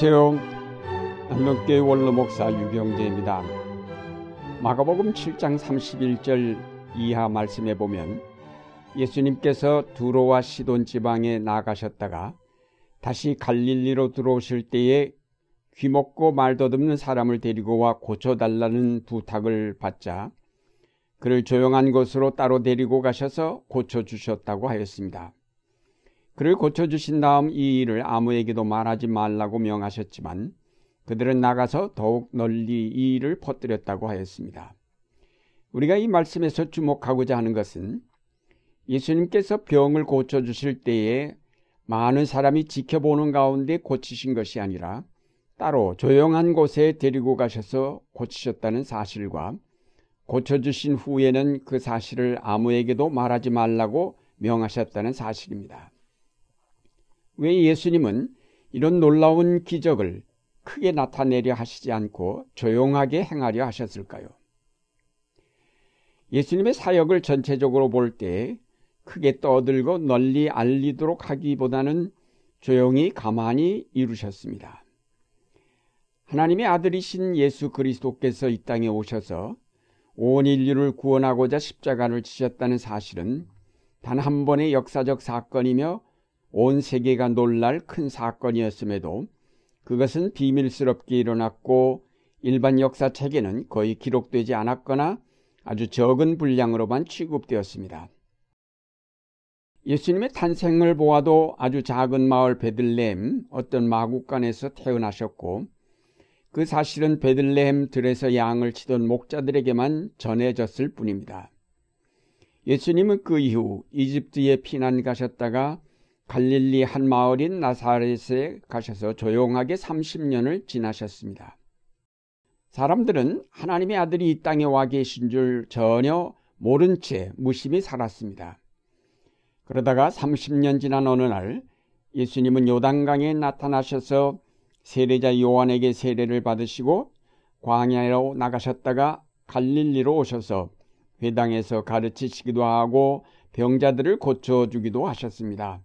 안녕하세요. 안동교회 원로 목사 유경재입니다. 마가복음 7장 31절 이하 말씀에 보면 예수님께서 두로와 시돈 지방에 나가셨다가 다시 갈릴리로 들어오실 때에 귀먹고 말더듬는 사람을 데리고 와 고쳐달라는 부탁을 받자 그를 조용한 곳으로 따로 데리고 가셔서 고쳐주셨다고 하였습니다. 그를 고쳐주신 다음 이 일을 아무에게도 말하지 말라고 명하셨지만 그들은 나가서 더욱 널리 이 일을 퍼뜨렸다고 하였습니다. 우리가 이 말씀에서 주목하고자 하는 것은 예수님께서 병을 고쳐주실 때에 많은 사람이 지켜보는 가운데 고치신 것이 아니라 따로 조용한 곳에 데리고 가셔서 고치셨다는 사실과 고쳐주신 후에는 그 사실을 아무에게도 말하지 말라고 명하셨다는 사실입니다. 왜 예수님은 이런 놀라운 기적을 크게 나타내려 하시지 않고 조용하게 행하려 하셨을까요? 예수님의 사역을 전체적으로 볼 때 크게 떠들고 널리 알리도록 하기보다는 조용히 가만히 이루셨습니다. 하나님의 아들이신 예수 그리스도께서 이 땅에 오셔서 온 인류를 구원하고자 십자가를 지셨다는 사실은 단 한 번의 역사적 사건이며 온 세계가 놀랄 큰 사건이었음에도 그것은 비밀스럽게 일어났고 일반 역사책에는 거의 기록되지 않았거나 아주 적은 분량으로만 취급되었습니다. 예수님의 탄생을 보아도 아주 작은 마을 베들레헴 어떤 마국간에서 태어나셨고 그 사실은 베들레헴 들에서 양을 치던 목자들에게만 전해졌을 뿐입니다. 예수님은 그 이후 이집트에 피난 가셨다가 갈릴리 한 마을인 나사렛에 가셔서 조용하게 30년을 지나셨습니다. 사람들은 하나님의 아들이 이 땅에 와 계신 줄 전혀 모른 채 무심히 살았습니다. 그러다가 30년 지난 어느 날 예수님은 요단강에 나타나셔서 세례자 요한에게 세례를 받으시고 광야로 나가셨다가 갈릴리로 오셔서 회당에서 가르치시기도 하고 병자들을 고쳐주기도 하셨습니다.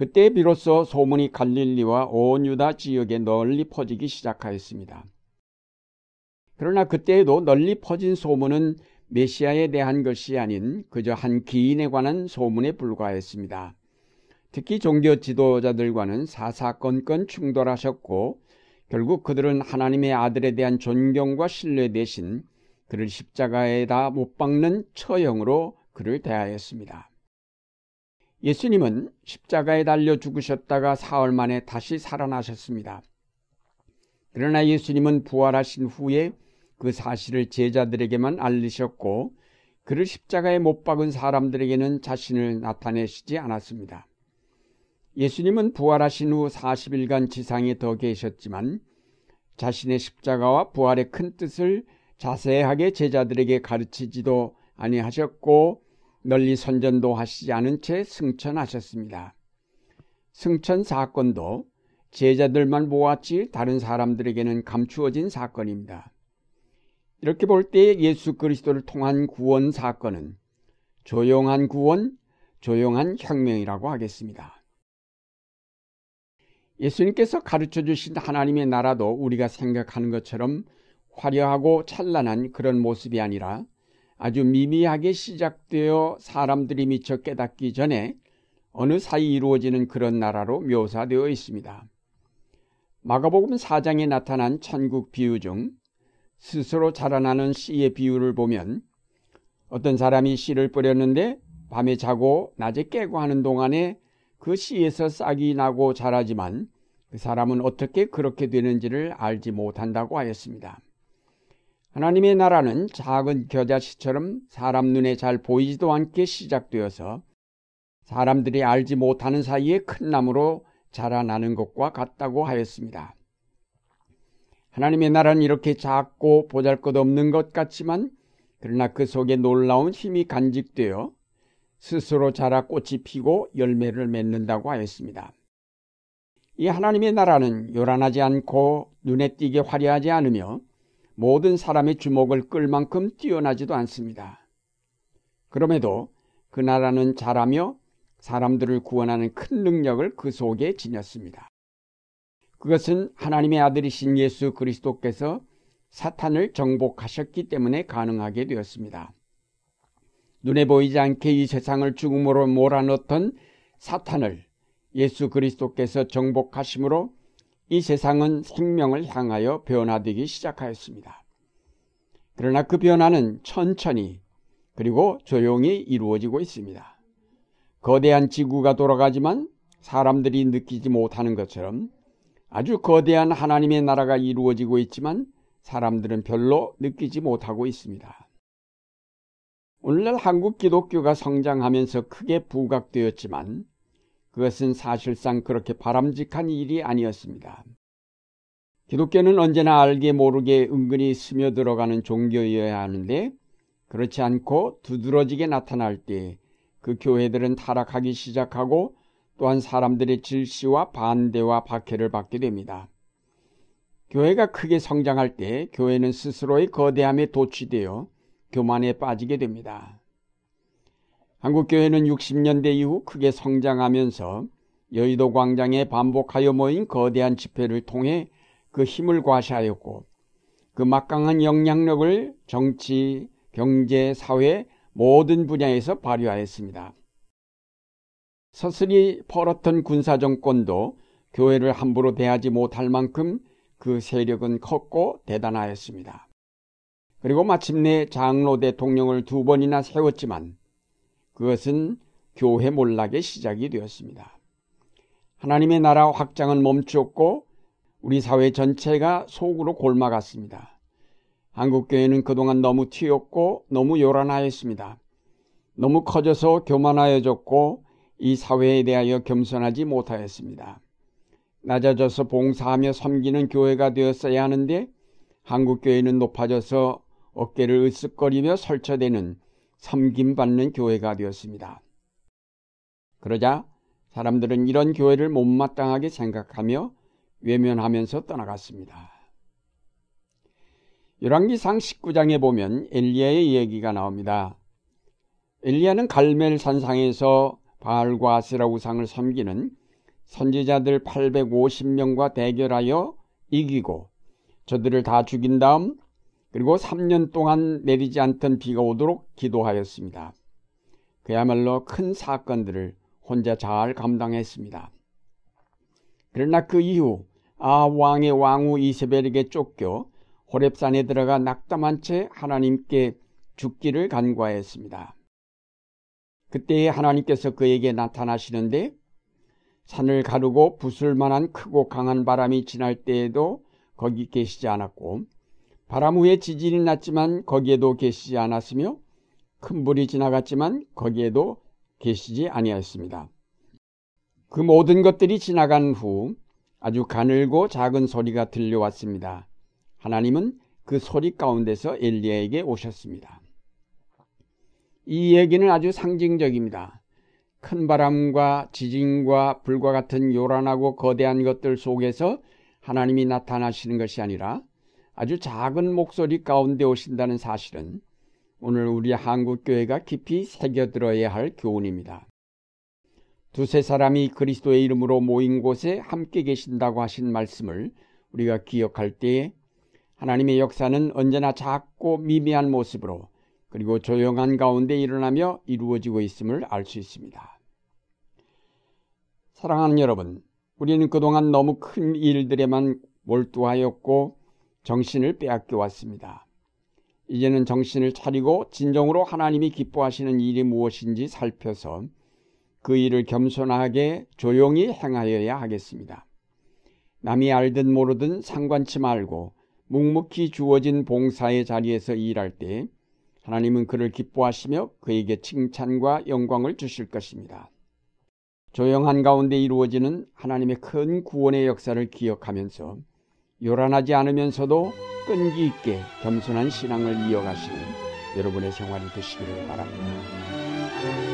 그때 비로소 소문이 갈릴리와 온 유다 지역에 널리 퍼지기 시작하였습니다. 그러나 그때에도 널리 퍼진 소문은 메시아에 대한 것이 아닌 그저 한 기인에 관한 소문에 불과했습니다. 특히 종교 지도자들과는 사사건건 충돌하셨고 결국 그들은 하나님의 아들에 대한 존경과 신뢰 대신 그를 십자가에다 못 박는 처형으로 그를 대하였습니다. 예수님은 십자가에 달려 죽으셨다가 사흘 만에 다시 살아나셨습니다. 그러나 예수님은 부활하신 후에 그 사실을 제자들에게만 알리셨고 그를 십자가에 못 박은 사람들에게는 자신을 나타내시지 않았습니다. 예수님은 부활하신 후 40일간 지상에 더 계셨지만 자신의 십자가와 부활의 큰 뜻을 자세하게 제자들에게 가르치지도 아니하셨고 널리 선전도 하시지 않은 채 승천하셨습니다. 승천 사건도 제자들만 모았지 다른 사람들에게는 감추어진 사건입니다. 이렇게 볼 때 예수 그리스도를 통한 구원 사건은 조용한 구원, 조용한 혁명이라고 하겠습니다. 예수님께서 가르쳐 주신 하나님의 나라도 우리가 생각하는 것처럼 화려하고 찬란한 그런 모습이 아니라 아주 미미하게 시작되어 사람들이 미처 깨닫기 전에 어느 사이 이루어지는 그런 나라로 묘사되어 있습니다. 마가복음 4장에 나타난 천국 비유 중 스스로 자라나는 씨의 비유를 보면 어떤 사람이 씨를 뿌렸는데 밤에 자고 낮에 깨고 하는 동안에 그 씨에서 싹이 나고 자라지만 그 사람은 어떻게 그렇게 되는지를 알지 못한다고 하였습니다. 하나님의 나라는 작은 겨자씨처럼 사람 눈에 잘 보이지도 않게 시작되어서 사람들이 알지 못하는 사이에 큰 나무로 자라나는 것과 같다고 하였습니다. 하나님의 나라는 이렇게 작고 보잘 것 없는 것 같지만 그러나 그 속에 놀라운 힘이 간직되어 스스로 자라 꽃이 피고 열매를 맺는다고 하였습니다. 이 하나님의 나라는 요란하지 않고 눈에 띄게 화려하지 않으며 모든 사람의 주목을 끌 만큼 뛰어나지도 않습니다. 그럼에도 그 나라는 잘하며 사람들을 구원하는 큰 능력을 그 속에 지녔습니다. 그것은 하나님의 아들이신 예수 그리스도께서 사탄을 정복하셨기 때문에 가능하게 되었습니다. 눈에 보이지 않게 이 세상을 죽음으로 몰아넣던 사탄을 예수 그리스도께서 정복하심으로 이 세상은 생명을 향하여 변화되기 시작하였습니다. 그러나 그 변화는 천천히 그리고 조용히 이루어지고 있습니다. 거대한 지구가 돌아가지만 사람들이 느끼지 못하는 것처럼 아주 거대한 하나님의 나라가 이루어지고 있지만 사람들은 별로 느끼지 못하고 있습니다. 오늘날 한국 기독교가 성장하면서 크게 부각되었지만 그것은 사실상 그렇게 바람직한 일이 아니었습니다. 기독교는 언제나 알게 모르게 은근히 스며들어가는 종교여야 하는데 그렇지 않고 두드러지게 나타날 때 그 교회들은 타락하기 시작하고 또한 사람들의 질시와 반대와 박해를 받게 됩니다. 교회가 크게 성장할 때 교회는 스스로의 거대함에 도취되어 교만에 빠지게 됩니다. 한국교회는 60년대 이후 크게 성장하면서 여의도 광장에 반복하여 모인 거대한 집회를 통해 그 힘을 과시하였고 그 막강한 영향력을 정치, 경제, 사회 모든 분야에서 발휘하였습니다. 서슬이 벌었던 군사정권도 교회를 함부로 대하지 못할 만큼 그 세력은 컸고 대단하였습니다. 그리고 마침내 장로 대통령을 두 번이나 세웠지만 그것은 교회 몰락의 시작이 되었습니다. 하나님의 나라 확장은 멈추었고 우리 사회 전체가 속으로 골마갔습니다. 한국교회는 그동안 너무 튀었고 너무 요란하였습니다. 너무 커져서 교만하여졌고 이 사회에 대하여 겸손하지 못하였습니다. 낮아져서 봉사하며 섬기는 교회가 되었어야 하는데 한국교회는 높아져서 어깨를 으쓱거리며 설쳐대는 섬김받는 교회가 되었습니다. 그러자 사람들은 이런 교회를 못마땅하게 생각하며 외면하면서 떠나갔습니다. 열왕기상 19장에 보면 엘리야의 얘기가 나옵니다. 엘리야는 갈멜 산상에서 바알과 아세라 우상을 섬기는 선지자들 850명과 대결하여 이기고 저들을 다 죽인 다음 그리고 3년 동안 내리지 않던 비가 오도록 기도하였습니다. 그야말로 큰 사건들을 혼자 잘 감당했습니다. 그러나 그 이후 아 왕의 왕후 이세벨에게 쫓겨 호랩산에 들어가 낙담한 채 하나님께 죽기를 간과했습니다. 그때 하나님께서 그에게 나타나시는데 산을 가르고 부술 만한 크고 강한 바람이 지날 때에도 거기 계시지 않았고 바람 후에 지진이 났지만 거기에도 계시지 않았으며 큰 불이 지나갔지만 거기에도 계시지 아니하였습니다. 그 모든 것들이 지나간 후 아주 가늘고 작은 소리가 들려왔습니다. 하나님은 그 소리 가운데서 엘리야에게 오셨습니다. 이 얘기는 아주 상징적입니다. 큰 바람과 지진과 불과 같은 요란하고 거대한 것들 속에서 하나님이 나타나시는 것이 아니라 아주 작은 목소리 가운데 오신다는 사실은 오늘 우리 한국교회가 깊이 새겨들어야 할 교훈입니다. 두세 사람이 그리스도의 이름으로 모인 곳에 함께 계신다고 하신 말씀을 우리가 기억할 때에 하나님의 역사는 언제나 작고 미미한 모습으로 그리고 조용한 가운데 일어나며 이루어지고 있음을 알 수 있습니다. 사랑하는 여러분, 우리는 그동안 너무 큰 일들에만 몰두하였고 정신을 빼앗겨 왔습니다. 이제는 정신을 차리고 진정으로 하나님이 기뻐하시는 일이 무엇인지 살펴서 그 일을 겸손하게 조용히 행하여야 하겠습니다. 남이 알든 모르든 상관치 말고 묵묵히 주어진 봉사의 자리에서 일할 때 하나님은 그를 기뻐하시며 그에게 칭찬과 영광을 주실 것입니다. 조용한 가운데 이루어지는 하나님의 큰 구원의 역사를 기억하면서 요란하지 않으면서도 끈기 있게 겸손한 신앙을 이어가시는 여러분의 생활이 되시기를 바랍니다.